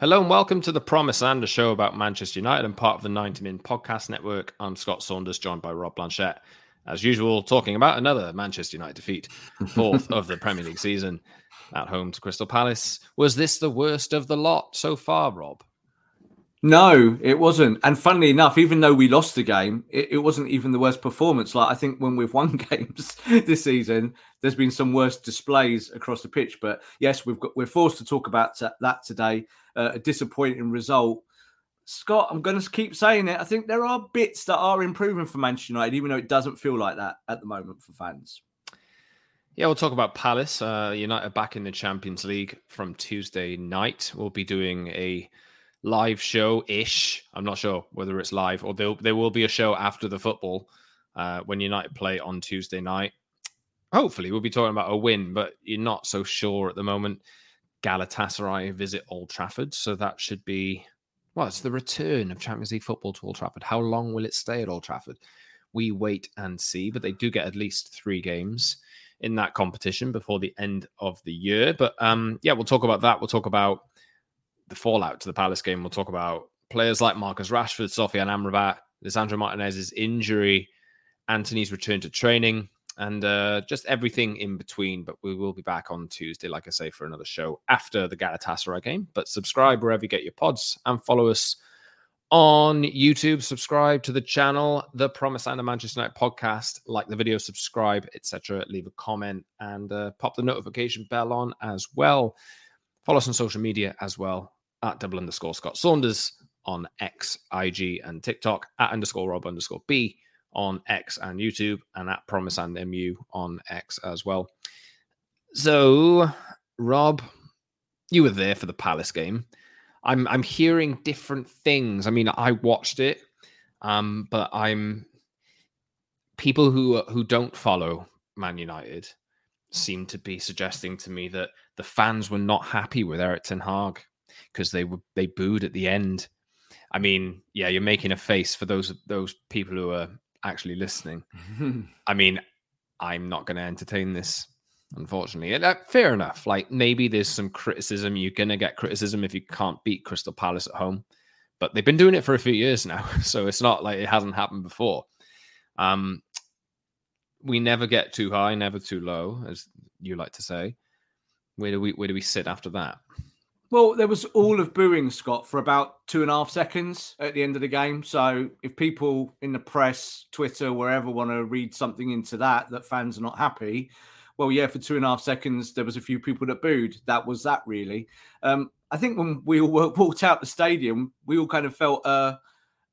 Hello and welcome to the Promised Land a show about Manchester United and part of the 90 Min podcast network. I'm Scott Saunders, joined by Rob Blanchette as usual, talking about another Manchester United defeat, fourth of the Premier League season at home to Crystal Palace. Was this the worst of the lot so far, Rob? No, it wasn't. And funnily enough, even though we lost the game, it, it, wasn't even the worst performance. Like I think when we've won games this season, there's been some worse displays across the pitch. But yes, we've got we're forced to talk about that today. Uh, a disappointing result Scott, I'm going to keep saying it. I think there are bits that are improving for Manchester United, even though it doesn't feel like that at the moment for fans. Yeah, we'll talk about Palace. Uh, United back in the Champions League from Tuesday night. We'll be doing a live show ish. I'm not sure whether it's live or there, will be a show after the football uh, when United play on Tuesday night. Hopefully, we'll be talking about a win, but you're not so sure at the moment. Galatasaray visit Old Trafford, so that should be well, it's the return of Champions League football to Old Trafford. How long will it stay at Old Trafford? We wait and see, but they do get at least three games in that competition before the end of the year. But um, yeah, we'll talk about that. We'll talk about the fallout to the Palace game. We'll talk about players like Marcus Rashford, Sofyan Amrabat, Lisandro Martinez's injury, Antony's return to training, and uh, just everything in between. But we will be back on Tuesday, like I say, for another show after the Galatasaray game. But subscribe wherever you get your pods and follow us on YouTube. Subscribe to the channel, The Promised Land the Manchester United podcast. Like the video, subscribe, etc. Leave a comment and uh, pop the notification bell on as well. Follow us on social media as well at double underscore Scott Saunders on X, IG, and TikTok at underscore Rob underscore B on X and YouTube, and at Promised Land MU on X as well. So, Rob, you were there for the Palace game. I'm I'm hearing different things. I mean, I watched it, um, but I'm people who who don't follow Man United seem to be suggesting to me that the fans were not happy with Erik Ten Hag because they were they booed at the end. I mean, yeah, you're making a face for those those people who are actually listening. I mean, I'm not going to entertain this, unfortunately. And, uh, fair enough. Like maybe there's some criticism. You're going to get criticism if you can't beat Crystal Palace at home, but they've been doing it for a few years now, so it's not like it hasn't happened before. Um, we never get too high, never too low, as you like to say. Where do we where do we sit after that? Well, there was all of booing Scott for about two and a half seconds at the end of the game. So if people in the press, Twitter, wherever want to read something into that, that fans are not happy, well, yeah, for two and a half seconds, there was a few people that booed. That was that really. Um, I think when we all walked out the stadium, we all kind of felt a,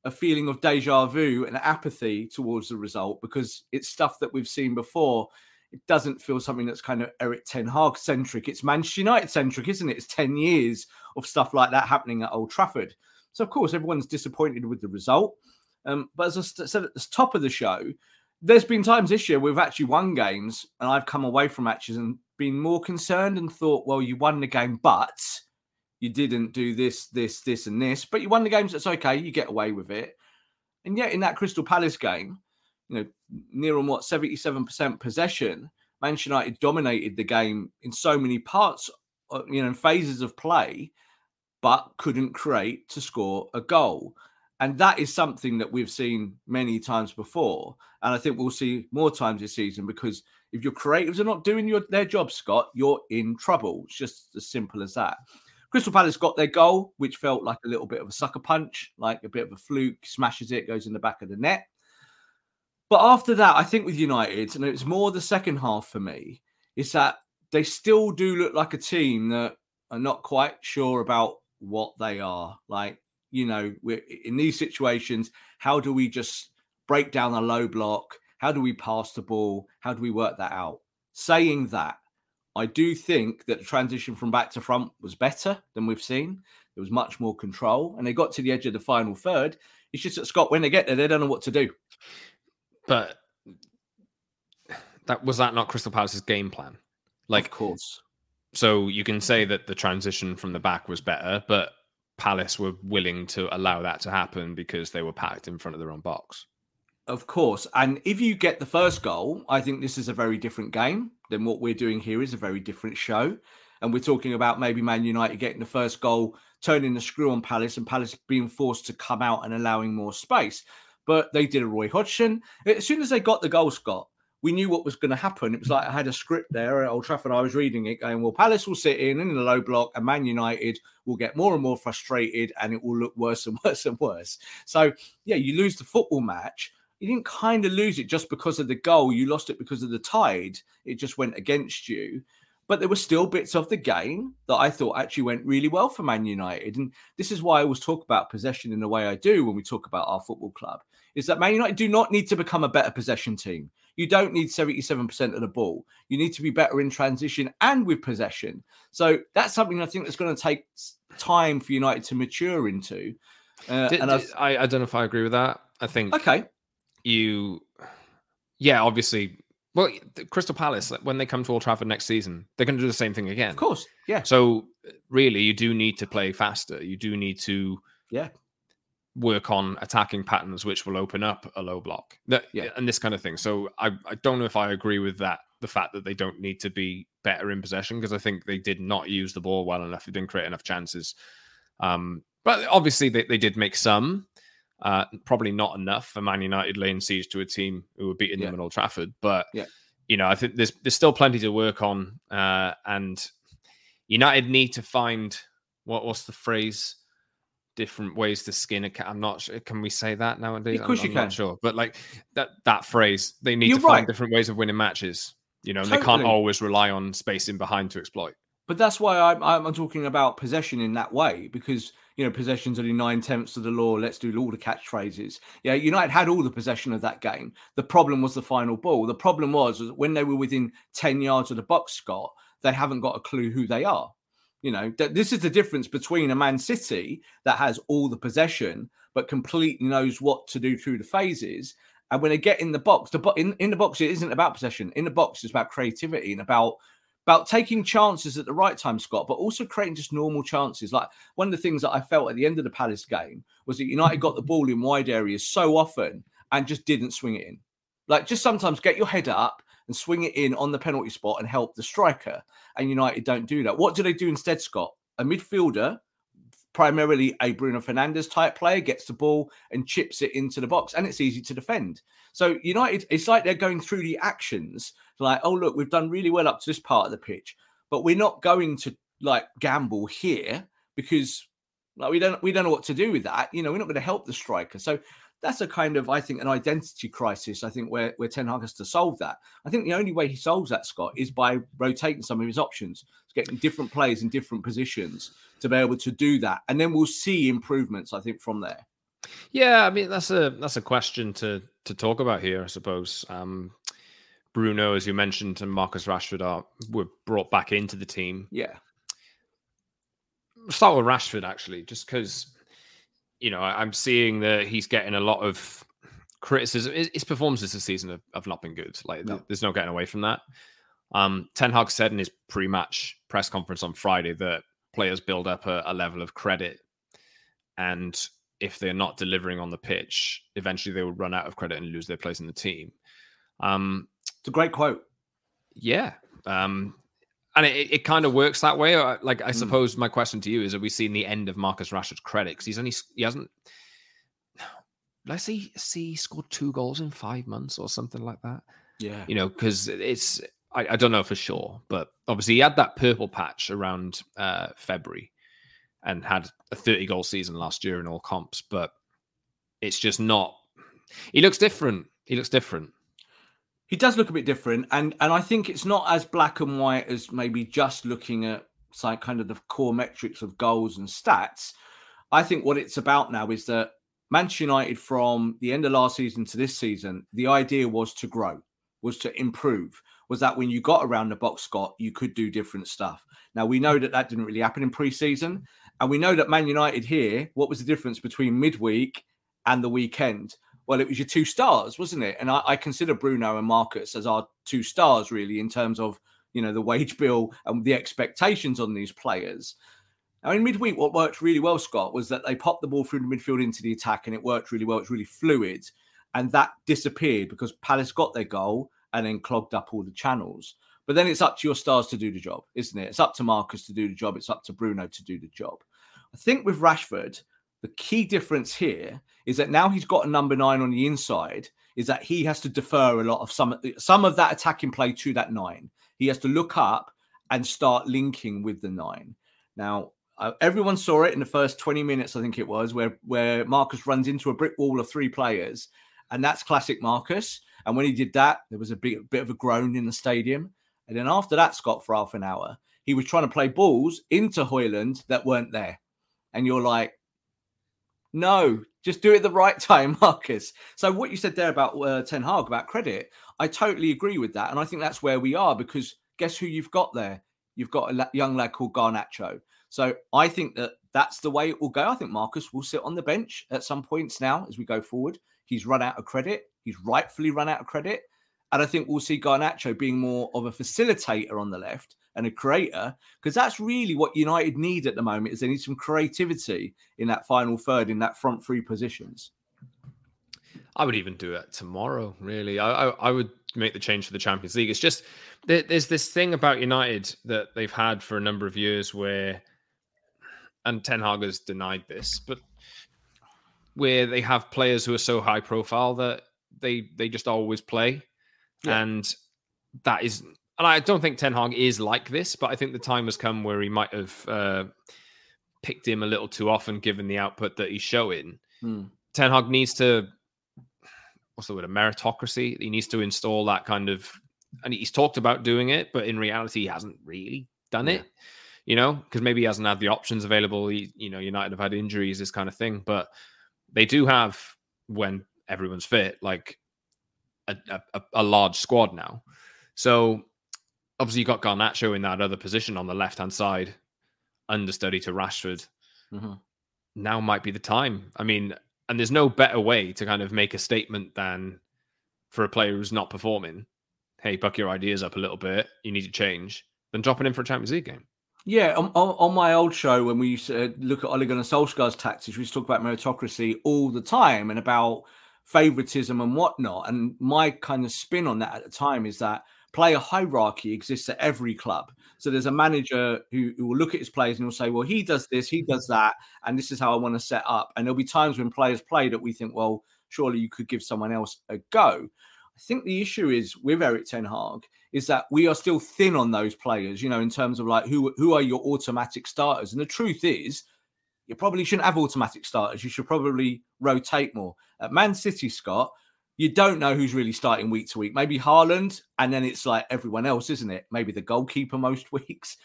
a feeling of deja vu and apathy towards the result because it's stuff that we've seen before. It doesn't feel something that's kind of Erik Ten Hag centric. It's Manchester United centric, isn't it? It's 10 years of stuff like that happening at Old Trafford. So, of course, everyone's disappointed with the result. Um, but as I said at the top of the show, there's been times this year we've actually won games and I've come away from matches and been more concerned and thought, well, you won the game, but you didn't do this, this, this, and this, but you won the games. That's okay. You get away with it. And yet, in that Crystal Palace game, you know, near on what 77% possession, Manchester United dominated the game in so many parts, uh, you know, phases of play, but couldn't create to score a goal. And that is something that we've seen many times before. And I think we'll see more times this season because if your creatives are not doing your, their job, Scott, you're in trouble. It's just as simple as that. Crystal Palace got their goal, which felt like a little bit of a sucker punch, like a bit of a fluke, smashes it, goes in the back of the net. But after that, I think with United, and it's more the second half for me, is that they still do look like a team that are not quite sure about what they are. Like, you know, we're in these situations, how do we just break down a low block? How do we pass the ball? How do we work that out? Saying that, I do think that the transition from back to front was better than we've seen. There was much more control, and they got to the edge of the final third. It's just that Scott, when they get there, they don't know what to do. But that was that not Crystal Palace's game plan? Like, of course. So you can say that the transition from the back was better, but Palace were willing to allow that to happen because they were packed in front of their own box. Of course. And if you get the first goal, I think this is a very different game than what we're doing here is a very different show. And we're talking about maybe Man United getting the first goal, turning the screw on Palace, and Palace being forced to come out and allowing more space. But they did a Roy Hodgson. As soon as they got the goal, Scott, we knew what was going to happen. It was like I had a script there at Old Trafford. I was reading it, going, "Well, Palace will sit in in the low block, and Man United will get more and more frustrated, and it will look worse and worse and worse." So, yeah, you lose the football match, you didn't kind of lose it just because of the goal. You lost it because of the tide. It just went against you. But there were still bits of the game that I thought actually went really well for Man United. And this is why I always talk about possession in the way I do when we talk about our football club, is that Man United do not need to become a better possession team. You don't need 77% of the ball. You need to be better in transition and with possession. So that's something I think that's going to take time for United to mature into. Uh, did, and did, I, I don't know if I agree with that. I think okay you, yeah, obviously, well, Crystal Palace when they come to Old Trafford next season, they're going to do the same thing again. Of course, yeah. So really, you do need to play faster. You do need to, yeah, work on attacking patterns which will open up a low block. That, yeah, and this kind of thing. So I, I don't know if I agree with that. The fact that they don't need to be better in possession because I think they did not use the ball well enough. They didn't create enough chances. Um, but obviously they, they did make some. Uh, probably not enough for Man United laying siege to a team who were beating yeah. them at Old Trafford. But yeah. you know, I think there's there's still plenty to work on, uh, and United need to find what what's the phrase? Different ways to skin a cat. I'm not sure. Can we say that nowadays? Of course, I'm, you I'm can. Not sure, but like that that phrase, they need You're to find different ways of winning matches. You know, Totally. they can't always rely on spacing behind to exploit. But that's why I'm, I'm talking about possession in that way because you know possession's only nine tenths of the law. Let's do all the catchphrases. Yeah, United had all the possession of that game. The problem was the final ball. The problem was was when they were within ten yards of the box, Scott, they haven't got a clue who they are. You know, th- this is the difference between a Man City that has all the possession but completely knows what to do through the phases. And when they get in the box, the bo- in, in the box, it isn't about possession. In the box, it's about creativity and about about taking chances at the right time, Scott, but also creating just normal chances. Like one of the things that I felt at the end of the Palace game was that United got the ball in wide areas so often and just didn't swing it in. Like just sometimes get your head up and swing it in on the penalty spot and help the striker. And United don't do that. What do they do instead, Scott? A midfielder, primarily a Bruno Fernandes type player, gets the ball and chips it into the box, and it's easy to defend. So United, it's like they're going through the actions, like, oh look, we've done really well up to this part of the pitch, but we're not going to like gamble here because like we don't we don't know what to do with that. You know, we're not going to help the striker. So that's a kind of, I think, an identity crisis. I think where where Ten Hag has to solve that. I think the only way he solves that, Scott, is by rotating some of his options, getting different players in different positions to be able to do that, and then we'll see improvements. I think from there. Yeah, I mean that's a that's a question to to talk about here, I suppose. Um, Bruno, as you mentioned, and Marcus Rashford are were brought back into the team. Yeah. We'll start with Rashford actually, just because you know I'm seeing that he's getting a lot of criticism. His, performances this season have, not been good. Like no. there's no getting away from that. Um, Ten Hag said in his pre-match press conference on Friday that players build up a, a level of credit, and if they're not delivering on the pitch, eventually they will run out of credit and lose their place in the team. Um, it's a great quote. Yeah. Um, and it, it kind of works that way. Uh, like, I mm. suppose my question to you is: Have we seen the end of Marcus Rashford's credit? Because he's only he hasn't. Let's see, see, scored two goals in five months or something like that. Yeah, you know, because it's I, I, don't know for sure, but obviously he had that purple patch around uh, February, and had a 30 goal season last year in all comps, but it's just not. He looks different. He looks different. He does look a bit different, and and I think it's not as black and white as maybe just looking at like kind of the core metrics of goals and stats. I think what it's about now is that Manchester United, from the end of last season to this season, the idea was to grow, was to improve. Was that when you got around the box, Scott, you could do different stuff. Now we know that that didn't really happen in pre-season, and we know that Man United here, what was the difference between midweek and the weekend? Well, it was your two stars, wasn't it? And I, I consider Bruno and Marcus as our two stars, really, in terms of you know the wage bill and the expectations on these players. Now, in midweek, what worked really well, Scott, was that they popped the ball through the midfield into the attack, and it worked really well. It's really fluid, and that disappeared because Palace got their goal and then clogged up all the channels. But then it's up to your stars to do the job, isn't it? It's up to Marcus to do the job. It's up to Bruno to do the job. I think with Rashford, the key difference here is that now he's got a number nine on the inside, is that he has to defer a lot of some some of that attacking play to that nine. He has to look up and start linking with the nine. Now, uh, everyone saw it in the first 20 minutes, I think it was, where where Marcus runs into a brick wall of three players, and that's classic Marcus. And when he did that, there was a big, bit of a groan in the stadium. And then after that, Scott, for half an hour, he was trying to play balls into Hojlund that weren't there. And you're like, no, just do it the right time, Marcus. So what you said there about uh, Ten Hag about credit, I totally agree with that, and I think that's where we are because guess who you've got there? You've got a young lad called Garnacho. So I think that that's the way it will go. I think Marcus will sit on the bench at some points now as we go forward. He's run out of credit. He's rightfully run out of credit. And I think we'll see Garnacho being more of a facilitator on the left and a creator, because that's really what United need at the moment is they need some creativity in that final third, in that front three positions. I would even do it tomorrow, really. I, I, I would make the change for the Champions League. It's just there's this thing about United that they've had for a number of years where, and Ten Hag has denied this, but where they have players who are so high profile that they they just always play, yeah. and that is. And I don't think Ten Hag is like this, but I think the time has come where he might have uh, picked him a little too often, given the output that he's showing. Hmm. Ten Hag needs to what's the word a meritocracy. He needs to install that kind of, and he's talked about doing it, but in reality, he hasn't really done yeah. it. You know, because maybe he hasn't had the options available. He, you know, United have had injuries, this kind of thing, but they do have when everyone's fit, like a, a, a large squad now. So obviously you got Garnacho in that other position on the left hand side, understudy to Rashford. Mm-hmm. Now might be the time. I mean, and there's no better way to kind of make a statement than for a player who's not performing. Hey, buck your ideas up a little bit. You need to change. Than dropping in for a Champions League game. Yeah, on, on, my old show, when we used to look at Ole Gunnar Solskjaer's tactics, we used to talk about meritocracy all the time and about favoritism and whatnot. And my kind of spin on that at the time is that player hierarchy exists at every club. So there's a manager who, who, will look at his players and he'll say, well, he does this, he does that, and this is how I want to set up. And there'll be times when players play that we think, well, surely you could give someone else a go. I think the issue is with Erik Ten Hag is that we are still thin on those players, you know, in terms of like who who are your automatic starters. And the truth is, you probably shouldn't have automatic starters. You should probably rotate more. At Man City, Scott, you don't know who's really starting week to week. Maybe Haaland, and then it's like everyone else, isn't it? Maybe the goalkeeper most weeks.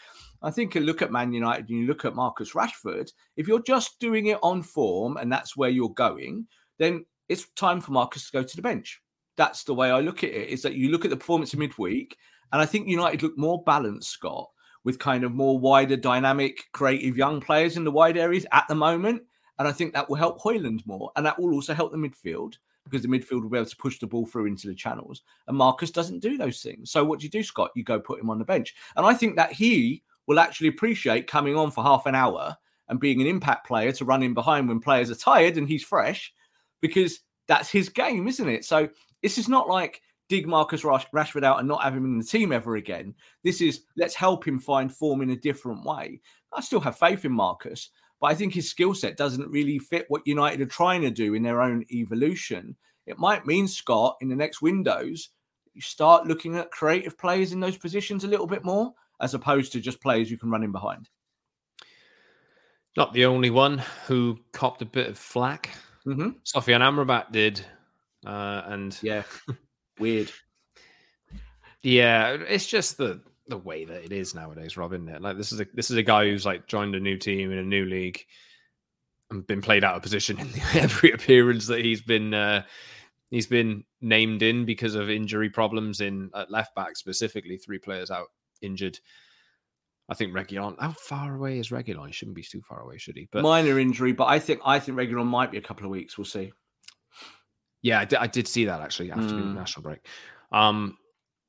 I think you look at Man United and you look at Marcus Rashford. If you're just doing it on form and that's where you're going, then it's time for Marcus to go to the bench. That's the way I look at it. Is that you look at the performance of midweek, and I think United look more balanced, Scott, with kind of more wider, dynamic, creative young players in the wide areas at the moment. And I think that will help Hojlund more, and that will also help the midfield because the midfield will be able to push the ball through into the channels. And Marcus doesn't do those things. So what do you do, Scott? You go put him on the bench. And I think that he will actually appreciate coming on for half an hour and being an impact player to run in behind when players are tired and he's fresh because that's his game, isn't it? So this is not like dig Marcus Rashford out and not have him in the team ever again. This is let's help him find form in a different way. I still have faith in Marcus, but I think his skill set doesn't really fit what United are trying to do in their own evolution. It might mean, Scott, in the next windows, you start looking at creative players in those positions a little bit more, as opposed to just players you can run in behind. Not the only one who copped a bit of flack. Mm-hmm. Sofyan Amrabat did, uh, and yeah, weird. Yeah, it's just the the way that it is nowadays, Rob, isn't it? Like this is a this is a guy who's like joined a new team in a new league and been played out of position in every appearance that he's been uh, he's been named in because of injury problems in at left back specifically. Three players out injured. I think Reguilon. How far away is Reguilon? He shouldn't be too far away, should he? But minor injury, but I think I think Reguilon might be a couple of weeks. We'll see. Yeah, I did, I did see that actually after mm. the hmm. national break. Um,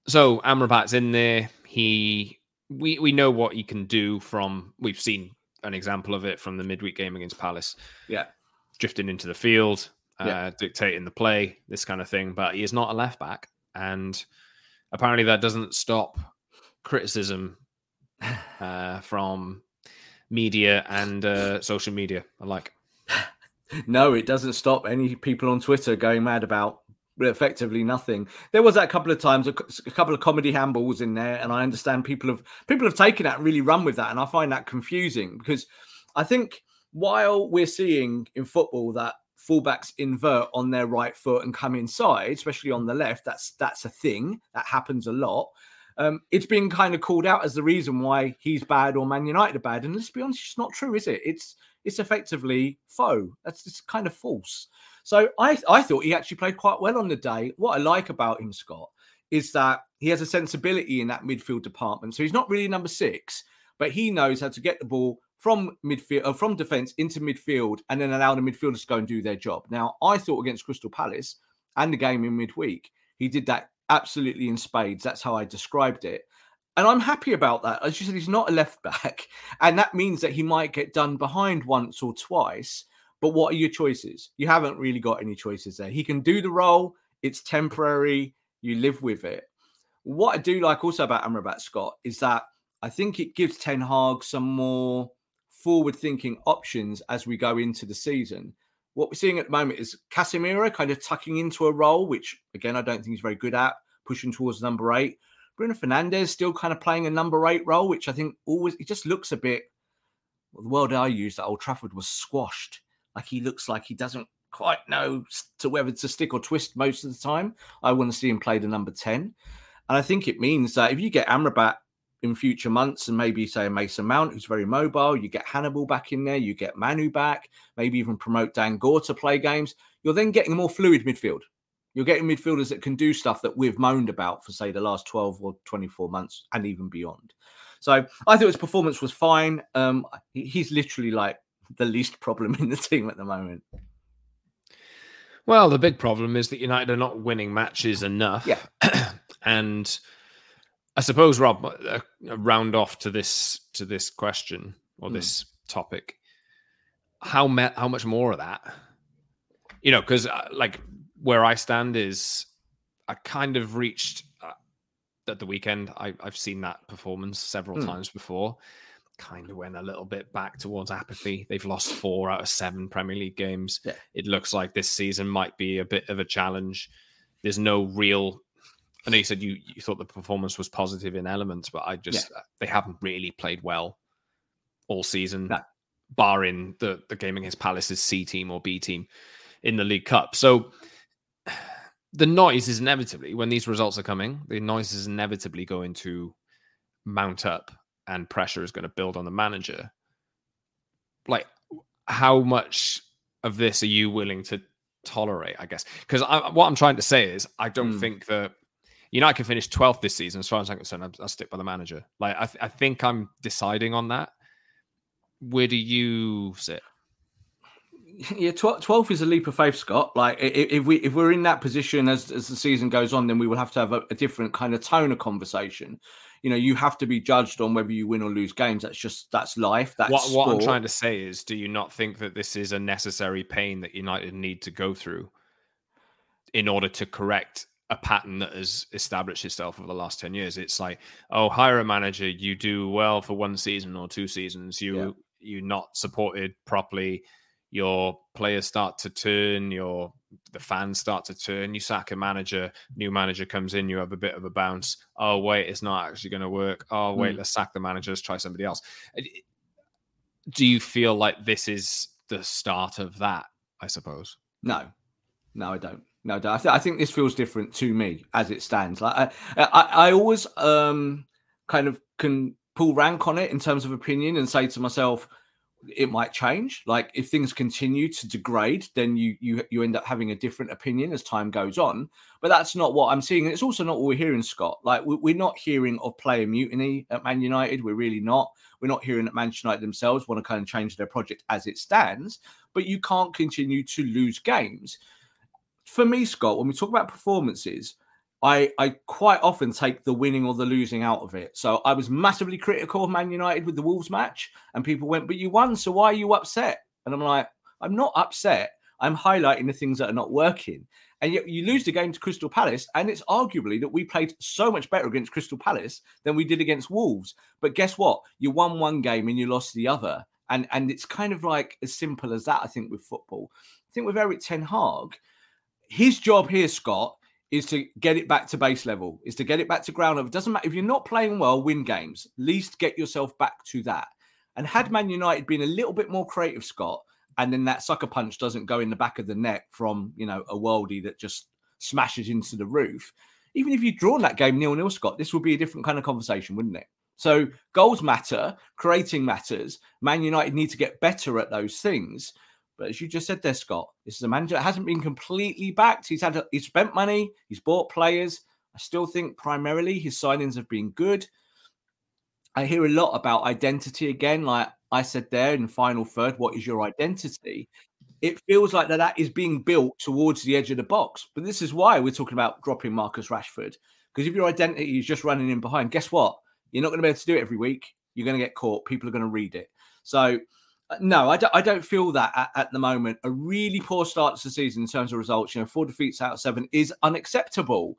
so Amrabat's in there. He we we know what he can do from we've seen an example of it from the midweek game against Palace. Yeah. Drifting into the field, uh, yeah. dictating the play, this kind of thing. But he is not a left back. And apparently that doesn't stop criticism uh, from media and uh, social media alike. No, it doesn't stop any people on Twitter going mad about effectively nothing. There was that couple of times, a, a, couple of comedy handballs in there, and I understand people have people have taken that and really run with that, and I find that confusing because I think while we're seeing in football that fullbacks invert on their right foot and come inside, especially on the left, that's that's a thing that happens a lot. Um, it's been kind of called out as the reason why he's bad or Man United are bad, and let's be honest, it's not true, is it? It's it's effectively faux. That's just kind of false. So I, I thought he actually played quite well on the day. What I like about him, Scott, is that he has a sensibility in that midfield department. So he's not really number six, but he knows how to get the ball from midfield, or from defence into midfield, and then allow the midfielders to go and do their job. Now, I thought against Crystal Palace and the game in midweek, he did that absolutely in spades. That's how I described it. And I'm happy about that. As you said, he's not a left back. And that means that he might get done behind once or twice. But what are your choices? You haven't really got any choices there. He can do the role, it's temporary, you live with it. What I do like also about Amrabat Scott is that I think it gives Ten Hag some more forward thinking options as we go into the season. What we're seeing at the moment is Casemiro kind of tucking into a role, which again, I don't think he's very good at, pushing towards number eight. Bruno Fernandes still kind of playing a number eight role, which I think always, it just looks a bit, well, the word I used at Old Trafford was squashed. Like he looks like he doesn't quite know to whether to stick or twist most of the time. I want to see him play the number 10. And I think it means that if you get Amrabat in future months and maybe say Mason Mount, who's very mobile, you get Hannibal back in there, you get Mainoo back, maybe even promote Dan Gore to play games, you're then getting a more fluid midfield. You're getting midfielders that can do stuff that we've moaned about for, say, the last 12 or 24 months and even beyond. So I thought his performance was fine. Um, he's literally like the least problem in the team at the moment. Well, the big problem is that United are not winning matches enough. Yeah. and I suppose, Rob, a, a round off to this to this question or mm. this topic. How me- how much more of that? You know, because uh, like where I stand is I kind of reached uh, at the weekend. I, have seen that performance several mm. times before kind of went a little bit back towards apathy. They've lost four out of seven Premier League games. Yeah. It looks like this season might be a bit of a challenge. There's no real. I know you said you, you thought the performance was positive in elements, but I just yeah. they haven't really played well all season, no. barring the the game against Palace's C team or B team in the League Cup. So the noise is inevitably when these results are coming, the noise is inevitably going to mount up and pressure is going to build on the manager. Like, how much of this are you willing to tolerate? I guess because what I'm trying to say is I don't mm. think that United can finish 12th this season. As far as I'm concerned, I'll, I'll stick by the manager. Like, I, th- I think I'm deciding on that. Where do you sit? yeah, 12th is a leap of faith, Scott. Like if we if we're in that position as as the season goes on, then we will have to have a, a, different kind of tone of conversation. You know, you have to be judged on whether you win or lose games. That's just that's life. That's what, what I'm trying to say is, do you not think that this is a necessary pain that United need to go through in order to correct a pattern that has established itself over the last 10 years? It's like, oh, hire a manager, you do well for one season or two seasons, you yeah. you not supported properly your players start to turn, your the fans start to turn. You sack a manager, new manager comes in, you have a bit of a bounce. Oh wait, it's not actually going to work. Oh wait, mm. let's sack the manager. Let's try somebody else. Do you feel like this is the start of that? I suppose. No, no, I don't. No, I, don't. I, th- I think this feels different to me as it stands. Like I, I, I always um kind of can pull rank on it in terms of opinion and say to myself it might change. Like if things continue to degrade, then you you you end up having a different opinion as time goes on. But that's not what I'm seeing. It's also not what we're hearing, Scott. Like we're not hearing of player mutiny at Man United. We're really not. We're not hearing that Manchester United themselves want to kind of change their project as it stands. But you can't continue to lose games. For me, Scott, when we talk about performances, I, I quite often take the winning or the losing out of it. So I was massively critical of Man United with the Wolves match, and people went, But you won, so why are you upset? And I'm like, I'm not upset. I'm highlighting the things that are not working. And yet you lose the game to Crystal Palace, and it's arguably that we played so much better against Crystal Palace than we did against Wolves. But guess what? You won one game and you lost the other. And and it's kind of like as simple as that, I think, with football. I think with Erik Ten Hag, his job here, Scott, is to get it back to base level, is to get it back to ground level. It doesn't matter if you're not playing well, win games. At least get yourself back to that. And had Man United been a little bit more creative, Scott, and then that sucker punch doesn't go in the back of the net from you know a worldie that just smashes into the roof. Even if you'd drawn that game nil nil, Scott, this would be a different kind of conversation, wouldn't it? So goals matter, creating matters. Man United need to get better at those things. But as you just said there, Scott, this is a manager that hasn't been completely backed. He's had a, he's spent money, he's bought players. I still think primarily his signings have been good. I hear a lot about identity again, like I said there in the final third. What is your identity? It feels like that, that is being built towards the edge of the box. But this is why we're talking about dropping Marcus Rashford. Because if your identity is just running in behind, guess what? You're not going to be able to do it every week. You're going to get caught. People are going to read it. So no, I don't, I don't feel that at, at, the moment. A really poor start to the season in terms of results, you know, four defeats out of seven is unacceptable.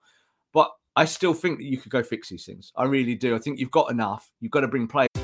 But I still think that you could go fix these things. I really do. I think you've got enough. You've got to bring players.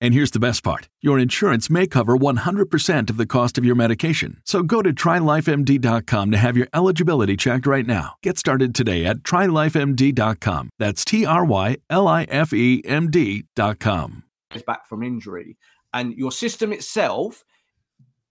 And here's the best part your insurance may cover 100% of the cost of your medication. So go to trylifemd.com to have your eligibility checked right now. Get started today at trylifemd.com. That's T R Y L I F E M D.com. Back from injury, and your system itself,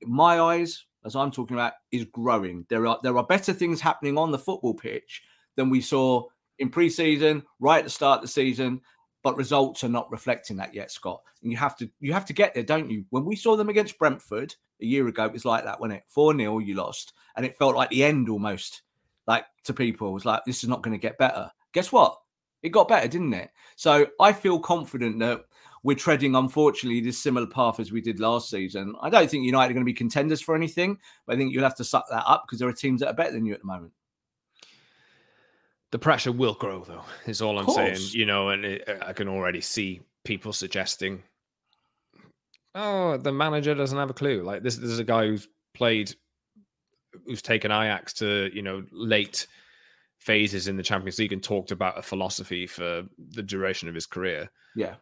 my eyes, as I'm talking about, is growing. There are there are better things happening on the football pitch than we saw in preseason, right at the start of the season but results are not reflecting that yet, Scott. And you have to you have to get there, don't you? When we saw them against Brentford a year ago, it was like that, wasn't it? Four 0 you lost, and it felt like the end almost. Like to people, it was like this is not going to get better. Guess what? It got better, didn't it? So I feel confident that we're treading, unfortunately, this similar path as we did last season. I don't think United are going to be contenders for anything, but I think you'll have to suck that up because there are teams that are better than you at the moment the pressure will grow, though. Is all I'm saying. You know, and it, I can already see people suggesting, "Oh, the manager doesn't have a clue." Like this, this is a guy who's played, who's taken Ajax to you know late phases in the Champions League and talked about a philosophy for the duration of his career. Yeah.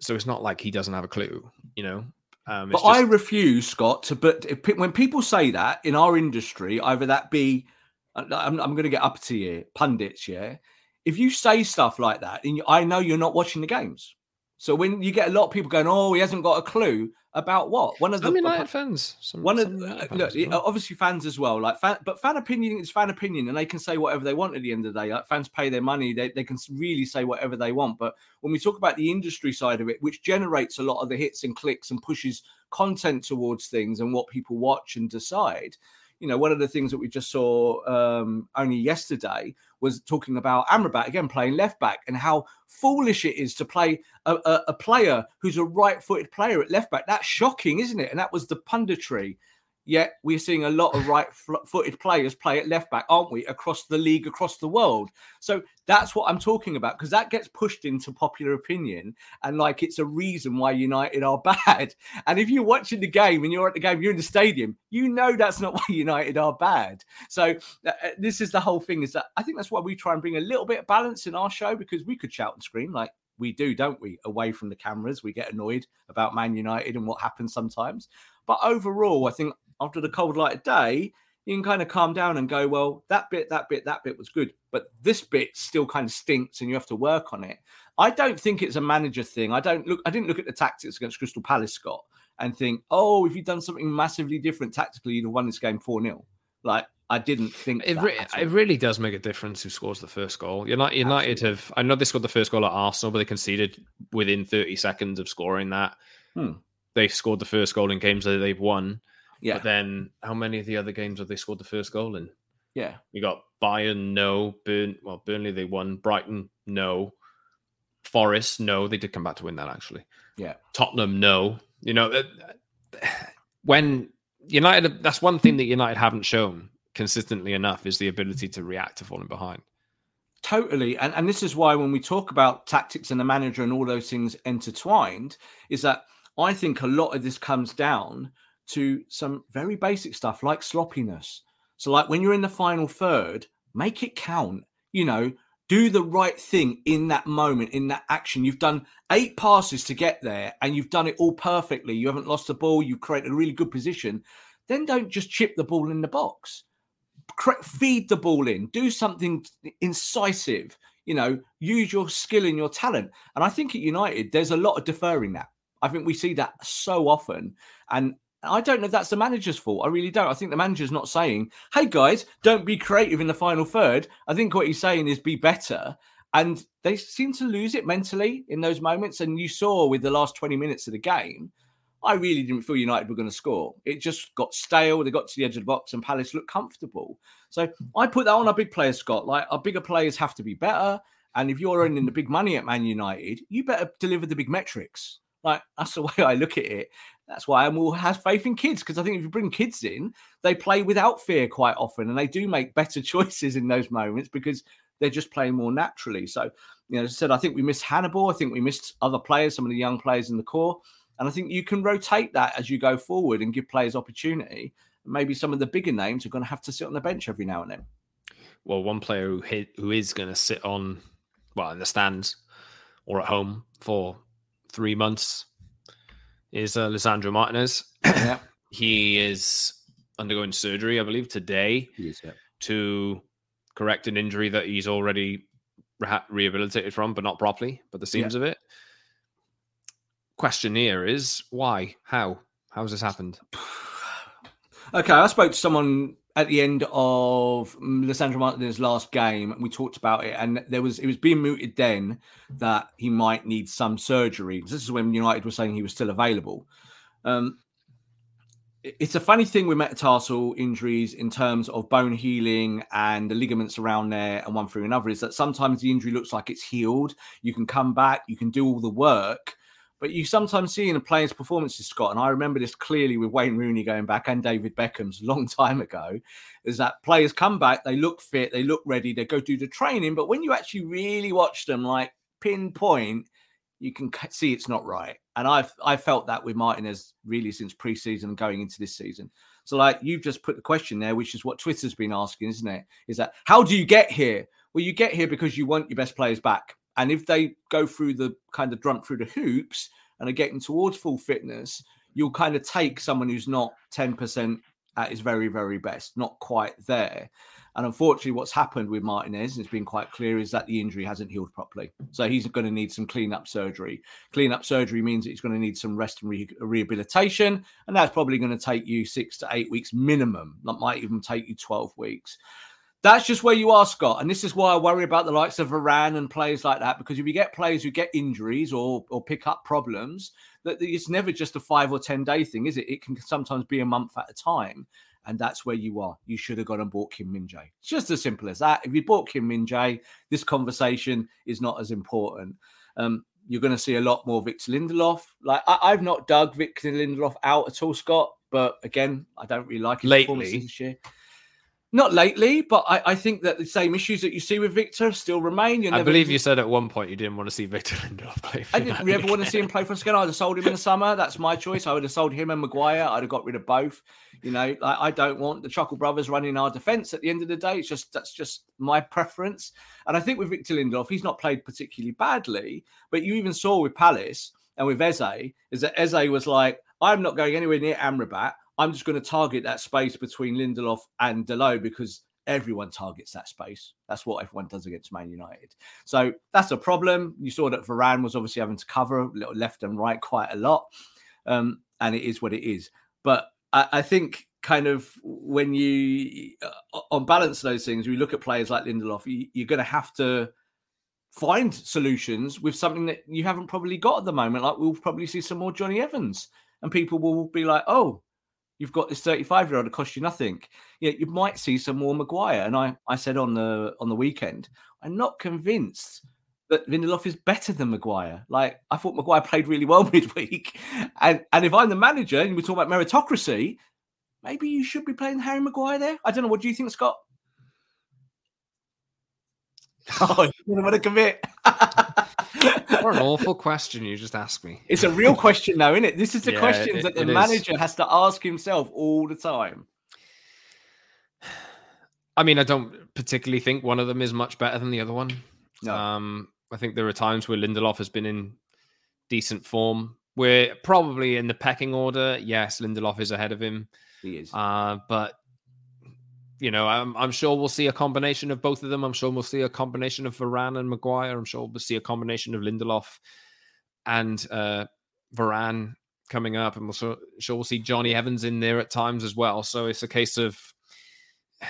So it's not like he doesn't have a clue, you know. Um, but just... I refuse, Scott, to. But if, when people say that in our industry, either that be I'm, I'm going to get up to you, pundits. Yeah, if you say stuff like that, and I know you're not watching the games. So when you get a lot of people going, "Oh, he hasn't got a clue about what," one of the United fans, some, one of uh, look, well. obviously fans as well. Like, fan, but fan opinion is fan opinion, and they can say whatever they want at the end of the day. Like, fans pay their money; they they can really say whatever they want. But when we talk about the industry side of it, which generates a lot of the hits and clicks and pushes content towards things and what people watch and decide, you know, one of the things that we just saw um, only yesterday was talking about Amrabat again playing left back and how foolish it is to play a, a, a player who's a right-footed player at left back. That's shocking, isn't it? And that was the punditry Yet we're seeing a lot of right footed players play at left back, aren't we, across the league, across the world? So that's what I'm talking about because that gets pushed into popular opinion and like it's a reason why United are bad. And if you're watching the game and you're at the game, you're in the stadium, you know that's not why United are bad. So uh, uh, this is the whole thing is that I think that's why we try and bring a little bit of balance in our show because we could shout and scream like we do, don't we? Away from the cameras, we get annoyed about Man United and what happens sometimes. But overall, I think after the cold light of day, you can kind of calm down and go, well, that bit, that bit, that bit was good, but this bit still kind of stinks, and you have to work on it. I don't think it's a manager thing. I don't look. I didn't look at the tactics against Crystal Palace, Scott, and think, oh, if you'd done something massively different tactically, you'd have won this game four 0 Like I didn't think it. Re- it really does make a difference who scores the first goal. United, United have. I know they scored the first goal at Arsenal, but they conceded within 30 seconds of scoring that. Hmm. They scored the first goal in games that they've won. Yeah. But then how many of the other games have they scored the first goal in? Yeah. You got Bayern, no. Burn, well, Burnley, they won. Brighton, no. Forest, no. They did come back to win that, actually. Yeah. Tottenham, no. You know, when United, that's one thing that United haven't shown consistently enough is the ability to react to falling behind. Totally. And, and this is why when we talk about tactics and the manager and all those things intertwined, is that I think a lot of this comes down to some very basic stuff like sloppiness. So, like when you're in the final third, make it count. You know, do the right thing in that moment, in that action. You've done eight passes to get there and you've done it all perfectly. You haven't lost the ball, you've created a really good position. Then don't just chip the ball in the box. Feed the ball in, do something incisive, you know, use your skill and your talent. And I think at United, there's a lot of deferring that. I think we see that so often. And I don't know if that's the manager's fault. I really don't. I think the manager's not saying, hey guys, don't be creative in the final third. I think what he's saying is be better. And they seem to lose it mentally in those moments. And you saw with the last 20 minutes of the game, I really didn't feel United were going to score. It just got stale. They got to the edge of the box and Palace looked comfortable. So I put that on our big players, Scott. Like our bigger players have to be better. And if you're earning the big money at Man United, you better deliver the big metrics. Like that's the way I look at it. That's why I'm all has faith in kids because I think if you bring kids in, they play without fear quite often, and they do make better choices in those moments because they're just playing more naturally. So, you know, as I said, I think we missed Hannibal. I think we missed other players, some of the young players in the core, and I think you can rotate that as you go forward and give players opportunity. Maybe some of the bigger names are going to have to sit on the bench every now and then. Well, one player who hit, who is going to sit on, well, in the stands or at home for three months is uh, Lisandro Martinez. Yeah. he is undergoing surgery, I believe, today Is, yeah. to correct an injury that he's already reha- rehabilitated from, but not properly, but the seams of it. Question here is why? How? How's this happened? Okay, I spoke to someone at the end of Lisandro Martinez's last game. We talked about it, and there was it was being mooted then that he might need some surgery. This is when United were saying he was still available. Um, it's a funny thing with metatarsal injuries in terms of bone healing and the ligaments around there and one through another is that sometimes the injury looks like it's healed. You can come back, you can do all the work, but you sometimes see in a player's performances, Scott, and I remember this clearly with Wayne Rooney going back and David Beckham's long time ago, is that players come back, they look fit, they look ready, they go do the training, but when you actually really watch them, like pinpoint, you can see it's not right. And I've I felt that with Martinez really since preseason and going into this season. So like you've just put the question there, which is what Twitter's been asking, isn't it? Is that how do you get here? Well, you get here because you want your best players back. And if they go through the kind of jump through the hoops and are getting towards full fitness, you'll kind of take someone who's not 10% at his very, very best, not quite there. And unfortunately, what's happened with Martinez, and it's been quite clear, is that the injury hasn't healed properly. So he's going to need some cleanup surgery. Cleanup surgery means that he's going to need some rest and re- rehabilitation. And that's probably going to take you six to eight weeks minimum. That might even take you 12 weeks. That's just where you are, Scott. And this is why I worry about the likes of Varane and players like that, because if you get players who get injuries or or pick up problems, that it's never just a five or ten day thing, is it? It can sometimes be a month at a time. And that's where you are. You should have gone and bought Kim Min Jae. It's just as simple as that. If you bought Kim Min Jae, this conversation is not as important. Um, you're going to see a lot more Victor Lindelof. Like I, I've not dug Victor Lindelof out at all, Scott. But again, I don't really like his Lately. performances this year. Not lately, but I, I think that the same issues that you see with Victor still remain. You're I believe you said at one point you didn't want to see Victor Lindelof play. For I didn't ever want to see him play for us again. I'd have sold him in the summer. That's my choice. I would have sold him and Maguire. I'd have got rid of both. You know, like, I don't want the Chuckle brothers running our defence. At the end of the day, it's just that's just my preference. And I think with Victor Lindelof, he's not played particularly badly. But you even saw with Palace and with Eze, is that Eze was like, I'm not going anywhere near Amrabat. I'm just going to target that space between Lindelof and Dalot because everyone targets that space. That's what everyone does against Man United. So that's a problem. You saw that Varane was obviously having to cover left and right quite a lot. Um, and it is what it is. But I, I think kind of when you, uh, on balance those things, we look at players like Lindelof, you, you're going to have to find solutions with something that you haven't probably got at the moment. Like we'll probably see some more Jonny Evans, and people will be like, "Oh, you've got this 35 year old that cost you nothing." Yeah, you might see some more Maguire. And I, I said on the on the weekend, I'm not convinced that Lindelof is better than Maguire. Like I thought Maguire played really well midweek, and and if I'm the manager and we're talking about meritocracy, maybe you should be playing Harry Maguire there. I don't know. What do you think, Scott? Oh, you don't want to commit. What an awful question you just asked me. It's a real question, though, isn't it? This is the Yeah, questions it- that the it is. manager has to ask himself all the time. I mean, I don't particularly think one of them is much better than the other one. No. Um, I think there are times where Lindelof has been in decent form. We're probably in the pecking order. Yes, Lindelof is ahead of him. He is. Uh, but you know, I'm, I'm sure we'll see a combination of both of them. I'm sure we'll see a combination of Varane and Maguire. I'm sure we'll see a combination of Lindelof and uh, Varane coming up, and we'll sure, sure we'll see Jonny Evans in there at times as well. So it's a case of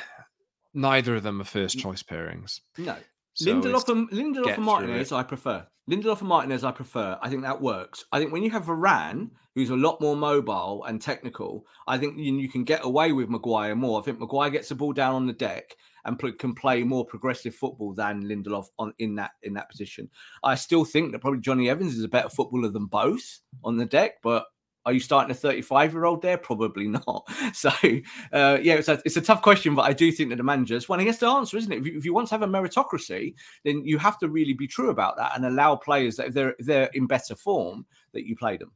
neither of them are first choice pairings. no. So Lindelof and Lindelof and Martinez. I prefer. Lindelof and Martinez, I prefer. I think that works. I think when you have Varane, who's a lot more mobile and technical, I think you, can get away with Maguire more. I think Maguire gets the ball down on the deck and pl- can play more progressive football than Lindelof on in that in that position. I still think that probably Jonny Evans is a better footballer than both on the deck, but are you starting a 35 year old there? Probably not. So, uh, yeah, it's a, it's a tough question, but I do think that the manager's one he has to answer, isn't it? If you, if you want to have a meritocracy, then you have to really be true about that and allow players that if they're, if they're in better form, that you play them.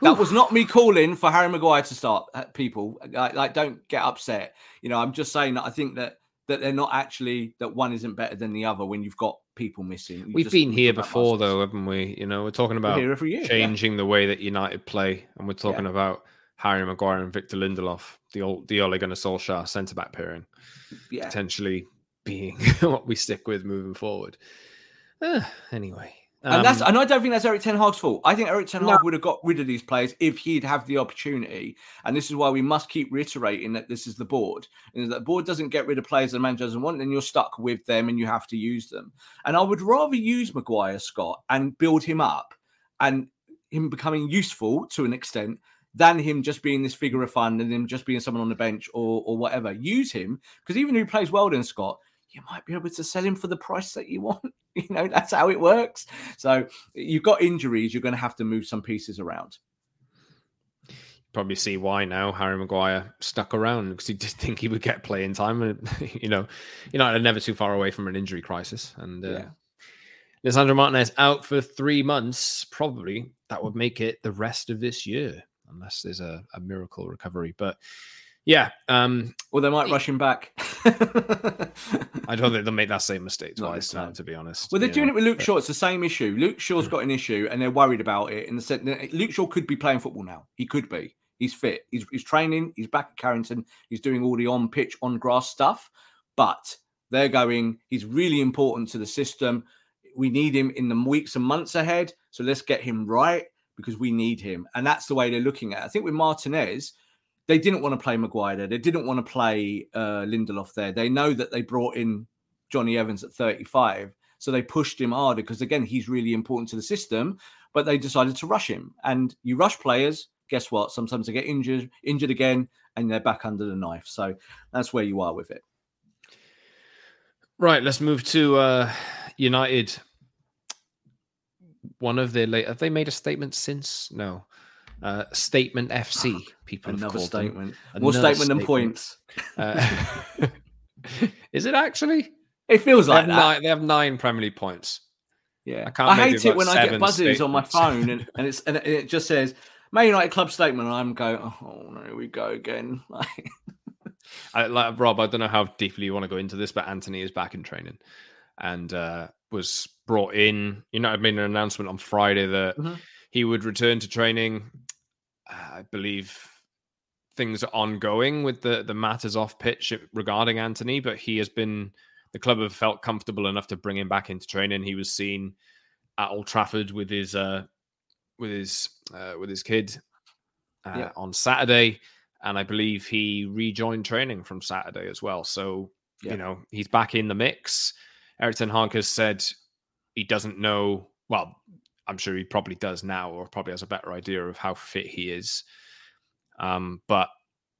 That was not me calling for Harry Maguire to start. uh, People like, like, don't get upset. You know, I'm just saying that I think that that they're not actually that one isn't better than the other when you've got people missing. You We've been here before, though, haven't we? You know, we're talking about every year, yeah. changing the way that United play, and we're talking about Harry Maguire and Victor Lindelof, the old the Ole Gunnar Solskjaer centre back pairing, Yeah. potentially being what we stick with moving forward. Uh, anyway, And that's um, and I don't think that's Erik Ten Hag's fault. I think Erik Ten No. Hag would have got rid of these players if he'd have the opportunity. And this is why we must keep reiterating that this is the board. And if the board doesn't get rid of players the manager doesn't want, then you're stuck with them and you have to use them. And I would rather use Maguire Scott and build him up and him becoming useful to an extent than him just being this figure of fun and him just being someone on the bench or or whatever. Use him because even if he plays well then Scott, you might be able to sell him for the price that you want. You know, that's how it works. So you've got injuries, you're going to have to move some pieces around. probably see why now Harry Maguire stuck around because he did think he would get playing time, and you know, United are never too far away from an injury crisis. And uh, Yeah. Lisandro Martinez out for three months, probably that would make it the rest of this year, unless there's a, a miracle recovery. But yeah, um, Or they might rush him back. I don't think they'll make that same mistake twice. this Now, to be honest, Well, they're you doing know, it with Luke but- Shaw. It's the same issue. Luke Shaw's got an issue, and they're worried about it. In the sense Luke Shaw could be playing football now. He could be. He's fit. He's, he's training. He's back at Carrington. He's doing all the on pitch, on grass stuff. But they're going. He's really important to the system. We need him in the weeks and months ahead. So let's get him right because we need him, and that's the way they're looking at. it. I think with Martinez, they didn't want to play Maguire there. They didn't want to play uh, Lindelof there. They know that they brought in Jonny Evans at 35. So they pushed him harder because, again, he's really important to the system, but they decided to rush him. And you rush players, guess what? Sometimes they get injured, injured again, and they're back under the knife. So that's where you are with it. Right, let's move to uh, United. One of their late have they made a statement since? No. Uh, statement FC. People have Another statement. More Another statement than points. Uh, is it actually? It feels like have, that. nine, they have nine Premier League points. Yeah, I can't I, hate it when I get buzzes on my phone and, and it's and it just says Man United club statement, and I'm going, oh no, here we go again. Like, I, like, Rob, I don't know how deeply you want to go into this, but Antony is back in training and uh, was brought in. United made an announcement on Friday that Mhm. he would return to training. I believe things are ongoing with the the matters off pitch regarding Antony, but he has been the club have felt comfortable enough to bring him back into training. He was seen at Old Trafford with his uh, with his uh, with his kid uh, Yeah. on Saturday, and I believe he rejoined training from Saturday as well. So Yeah. you know he's back in the mix. Erik Ten Hag has said he doesn't know. Well, I'm sure he probably does now, or probably has a better idea of how fit he is. Um, but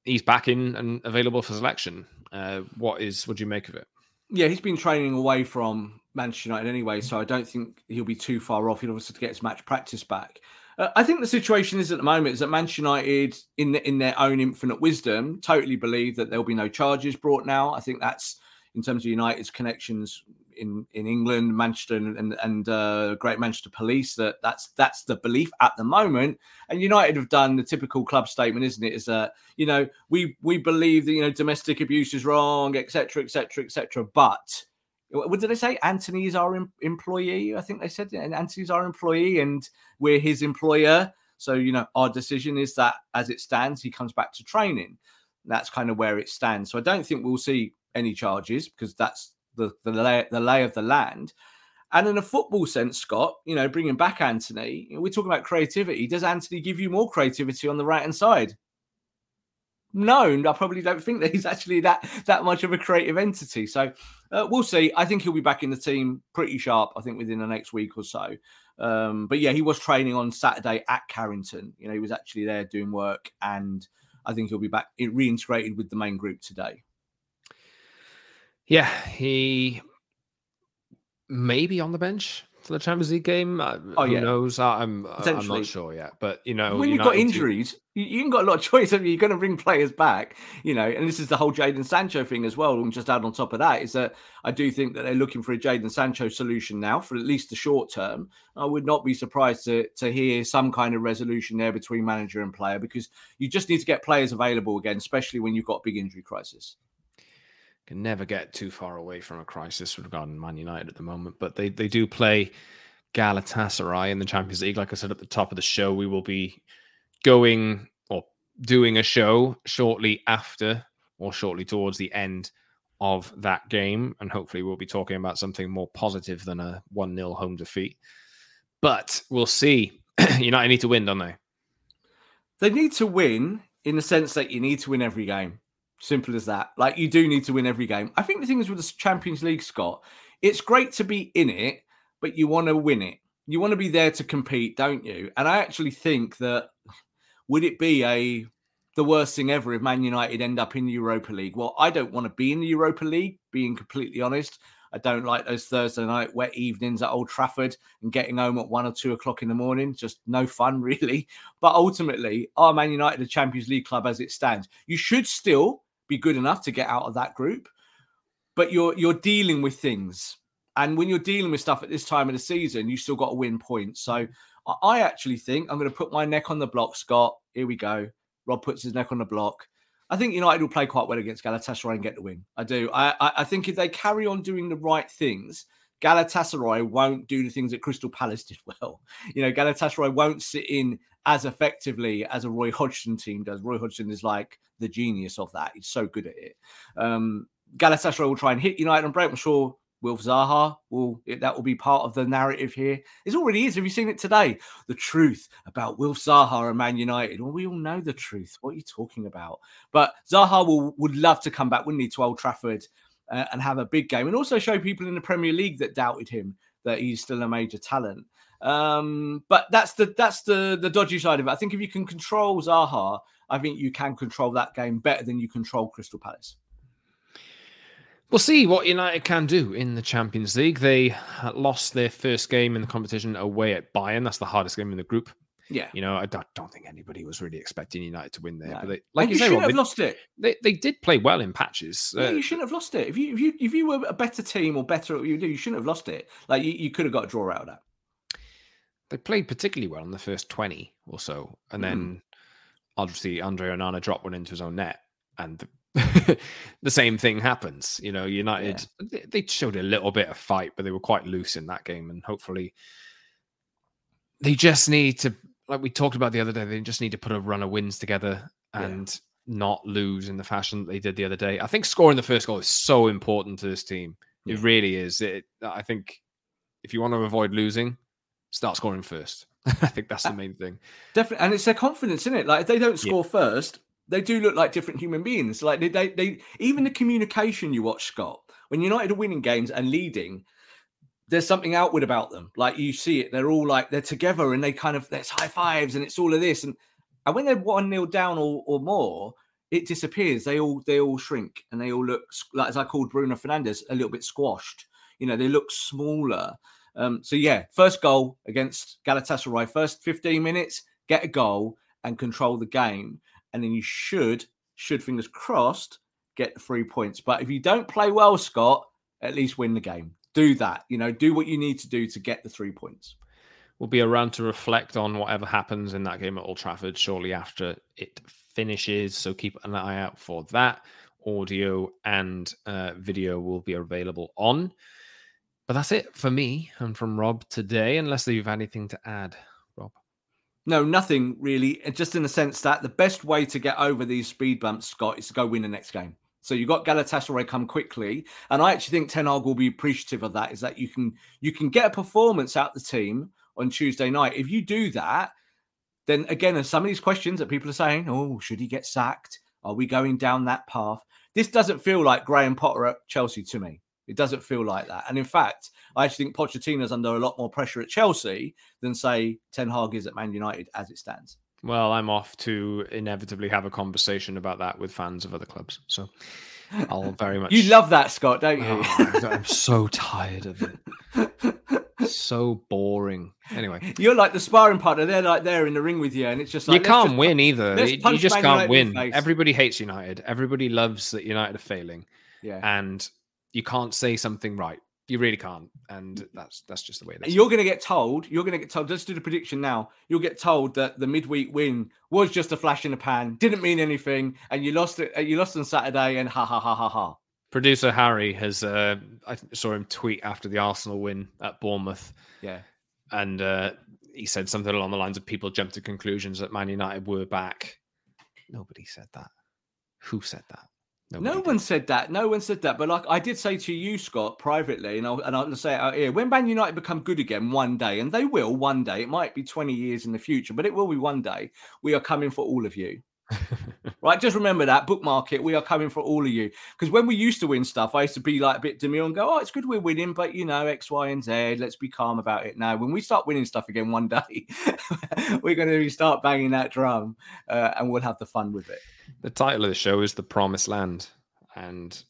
he's back in and available for selection. Uh, what is? What do you make of it? yeah, he's been training away from Manchester United anyway, so I don't think he'll be too far off. He'll obviously get his match practice back. Uh, I think the situation is at the moment is that Manchester United, in in their own infinite wisdom, totally believe that there'll be no charges brought now. I think that's in terms of United's connections in in England, Manchester, and and, uh, Great Manchester Police. That that's that's the belief at the moment. And United have done the typical club statement, isn't it? Is that you know we we believe that you know domestic abuse is wrong, etc., etc., etc. But what did they say? Antony is our em- employee. I think they said, and Antony's our employee, and we're his employer. So you know, our decision is that as it stands, he comes back to training. That's kind of where it stands. So I don't think we'll see any charges because that's the the lay, the lay of the land. And in a football sense, Scott, you know, bringing back Antony, we're talking about creativity. Does Antony give you more creativity on the right hand side? No, I probably don't think that he's actually that that much of a creative entity. So uh, we'll see. I think he'll be back in the team pretty sharp. I think within the next week or so. Um, but yeah, he was training on Saturday at Carrington. You know, he was actually there doing work, and I think he'll be back reintegrated with the main group today. Yeah, he may be on the bench for the Champions League game. Uh, oh, who yeah. knows? I'm I'm not sure yet. But you know, when you've got injuries, you, you have got a lot of choice. You're going to bring players back, you know. And this is the whole Jadon Sancho thing as well. And just add on top of that is that I do think that they're looking for a Jadon Sancho solution now for at least the short term. I would not be surprised to to hear some kind of resolution there between manager and player because you just need to get players available again, especially when you've got a big injury crisis can never get too far away from a crisis regarding Man United at the moment. But they, they do play Galatasaray in the Champions League. Like I said at the top of the show, we will be going or doing a show shortly after or shortly towards the end of that game. And hopefully, we'll be talking about something more positive than a 1 0 home defeat. But we'll see. United need to win, don't they? They need to win in the sense that you need to win every game. Simple as that. Like you do need to win every game. I think the thing is with the Champions League, Scott, it's great to be in it, but you want to win it. You want to be there to compete, don't you? And I actually think that would it be a the worst thing ever if Man United end up in the Europa League? Well, I don't want to be in the Europa League, being completely honest. I don't like those Thursday night wet evenings at Old Trafford and getting home at one or two o'clock in the morning. Just no fun, really. But ultimately, are Man United a Champions League club as it stands? You should still be good enough to get out of that group. But you're you're dealing with things, and when you're dealing with stuff at this time of the season, you still got to win points. So I actually think I'm going to put my neck on the block, Scott. Here we go. Rob puts his neck on the block. I think United will play quite well against Galatasaray and get the win. I do. I, I, I think if they carry on doing the right things, Galatasaray won't do the things that Crystal Palace did well. You know, Galatasaray won't sit in as effectively as a Roy Hodgson team does. Roy Hodgson is like the genius of that. He's so good at it. Um, Galatasaray will try and hit United on break. I'm sure Wilf Zaha will that will be part of the narrative here. It already is. Have you seen it today? The truth about Wilf Zaha and Man United. Well, we all know the truth. What are you talking about? But Zaha will would love to come back, wouldn't he, to Old Trafford uh, and have a big game, and also show people in the Premier League that doubted him that he's still a major talent. Um, but that's the that's the the dodgy side of it. I think if you can control Zaha, I think you can control that game better than you control Crystal Palace. We'll see what United can do in the Champions League. They lost their first game in the competition away at Bayern. That's the hardest game in the group. Yeah, you know, I don't, don't think anybody was really expecting United to win there. No. But they, like and you, you say, shouldn't have they, lost it. They, they did play well in patches. Yeah, uh, you shouldn't have lost it. If you if you if you were a better team or better at what you do, you shouldn't have lost it. Like you, you could have got a draw out of that they played particularly well in the first 20 or so. And then mm. obviously Andre Onana dropped one into his own net. And the, the same thing happens. You know, United, yeah. they, they showed a little bit of fight, but they were quite loose in that game. And hopefully they just need to, like we talked about the other day, they just need to put a run of wins together and yeah. not lose in the fashion that they did the other day. I think scoring the first goal is so important to this team. Yeah. It really is. It, I think if you want to avoid losing, start scoring first. I think that's the main thing. Definitely, and it's their confidence in it. Like if they don't score yeah. first, they do look like different human beings. Like they, they, they, even the communication you watch, Scott, when United are winning games and leading, there's something outward about them. Like you see it, they're all like they're together and they kind of there's high fives and it's all of this. And and when they're one nil down or, or more, it disappears. They all they all shrink and they all look like as I called Bruno Fernandes a little bit squashed. You know, they look smaller. Um, so yeah, first goal against Galatasaray, first 15 minutes, get a goal and control the game, and then you should, should fingers crossed, get the three points. But if you don't play well, Scott, at least win the game. Do that. You know, do what you need to do to get the three points. Will be around to reflect on whatever happens in that game at Old Trafford shortly after it finishes. So keep an eye out for that. Audio and uh, video will be available on but that's it for me and from Rob today, unless you've anything to add, Rob. No, nothing really. Just in the sense that the best way to get over these speed bumps, Scott, is to go win the next game. So you've got Galatasaray come quickly, and I actually think Ten Hag will be appreciative of that. Is that you can you can get a performance out the team on Tuesday night. If you do that, then again, some of these questions that people are saying, oh, should he get sacked? Are we going down that path? This doesn't feel like Graham Potter at Chelsea to me. It doesn't feel like that. And in fact, I actually think Pochettino's under a lot more pressure at Chelsea than, say, Ten Hag is at Man United as it stands. Well, I'm off to inevitably have a conversation about that with fans of other clubs. So I'll very much. You love that, Scott, don't you? Oh, I'm so tired of it. so boring. Anyway, you're like the sparring partner. They're like there in the ring with you, and it's just like you can't win either. You just can't win. Everybody hates United. Everybody loves that United are failing. Yeah, and you can't say something right. You really can't, and that's that's just the way it is. You're going to get told. You're going to get told. Let's do the prediction now. You'll get told that the midweek win was just a flash in the pan, didn't mean anything, and you lost it. You lost on Saturday, and ha ha ha ha ha. Producer Harry has. Uh, I saw him tweet after the Arsenal win at Bournemouth. Yeah, and uh, he said something along the lines of people jumped to conclusions that Man United were back. Nobody said that. Who said that? Nobody no did. one said that. No one said that. But like I did say to you, Scott, privately, and I'll and I'll say it out here: when Man United become good again one day, and they will one day. It might be twenty years in the future, but it will be one day. We are coming for all of you. right, just remember that bookmark it. We are coming for all of you because when we used to win stuff, I used to be like a bit demure and go, "Oh, it's good we're winning, but you know X, Y, and Z. Let's be calm about it." Now, when we start winning stuff again one day, we're going to start banging that drum, uh, and we'll have the fun with it. The title of the show is The Promised Land. And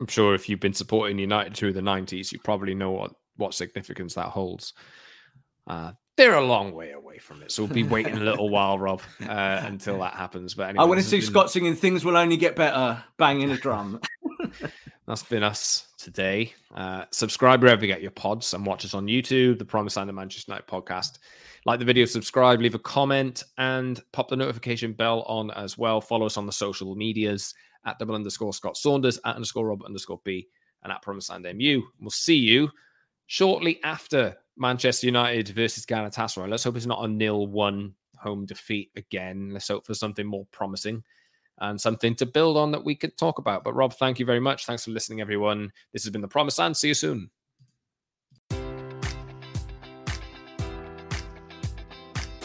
I'm sure if you've been supporting United through the 90s, you probably know what, what significance that holds. Uh, they're a long way away from it. So we'll be waiting a little while, Rob, uh, until that happens. But anyway, I want to see been... Scott singing Things Will Only Get Better, banging a drum. That's been us today. Uh, subscribe wherever you get your pods and watch us on YouTube, the Promised Land of Manchester United podcast. Like the video, subscribe, leave a comment, and pop the notification bell on as well. Follow us on the social medias at double underscore Scott Saunders, at underscore Rob underscore B, and at Promise Land MU. We'll see you shortly after Manchester United versus Galatasaray. Let's hope it's not a nil one home defeat again. Let's hope for something more promising and something to build on that we could talk about. But Rob, thank you very much. Thanks for listening, everyone. This has been the Promised Land. See you soon.